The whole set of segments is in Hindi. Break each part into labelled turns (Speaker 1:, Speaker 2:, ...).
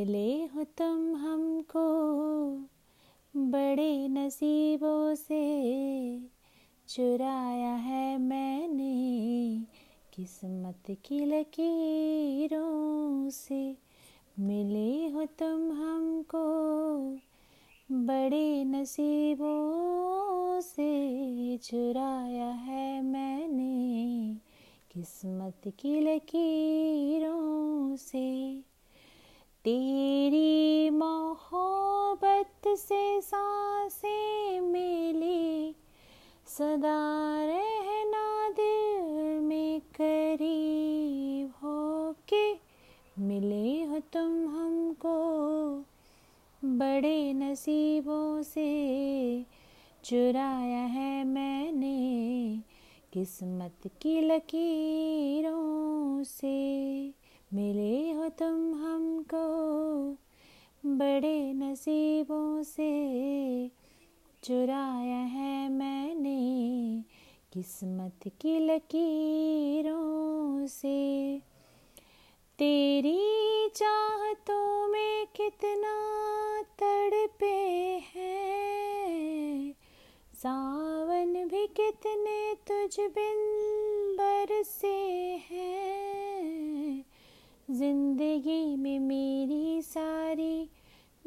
Speaker 1: मिले हो तुम हमको बड़े नसीबों से। चुराया है मैंने किस्मत की लकीरों से। मिले हो तुम हमको बड़े नसीबों से। चुराया है मैंने किस्मत की लकीरों से। तेरी मोहब्बत से साँसें मिली। सदा रहना दिल में करीब हो के मिले हो तुम हमको। बड़े नसीबों से चुराया है मैंने किस्मत की लकीरों से। मिले हो तुम हमको बड़े नसीबों से। चुराया है मैंने किस्मत की लकीरों से। तेरी चाहतों में कितना तड़पे हैं। सावन भी कितने तुझ बिन बरसे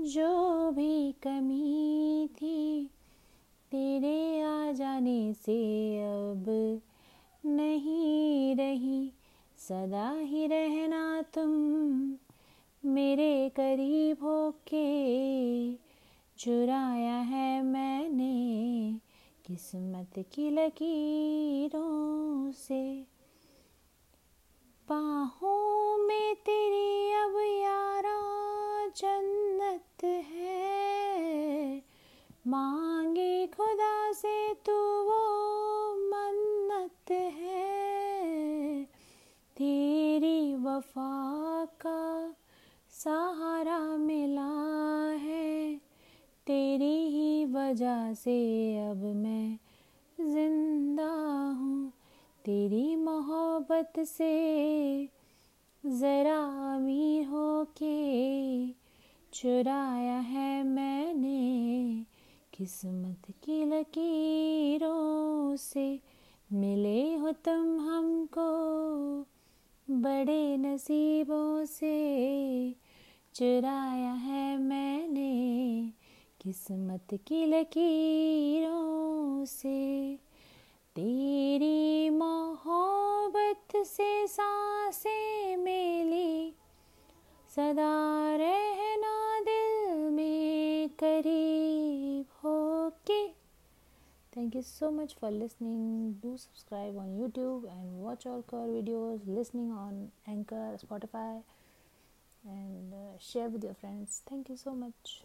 Speaker 1: जो भी कमी थी, तेरे आ जाने से अब नहीं रही। सदा ही रहना तुम मेरे करीब होके चुराया है मैंने किस्मत की लकीरों से। बाहों मन्नत है तेरी वफा का सहारा मिला है। तेरी ही वजह से अब मैं ज़िंदा हूँ। तेरी मोहब्बत से ज़रा अमीर हो के चुराया है मैंने किस्मत की लकीरों से। मिले हो तुम हमको बड़े नसीबों से। चुराया है मैंने किस्मत की लकीरों से। तेरी मोहब्बत से साँसें मिली, सदा रहना दिल में करीब thank you so much for listening. Do subscribe on youtube and watch all core videos. Listening on anchor spotify and uh, share with your friends. Thank you so much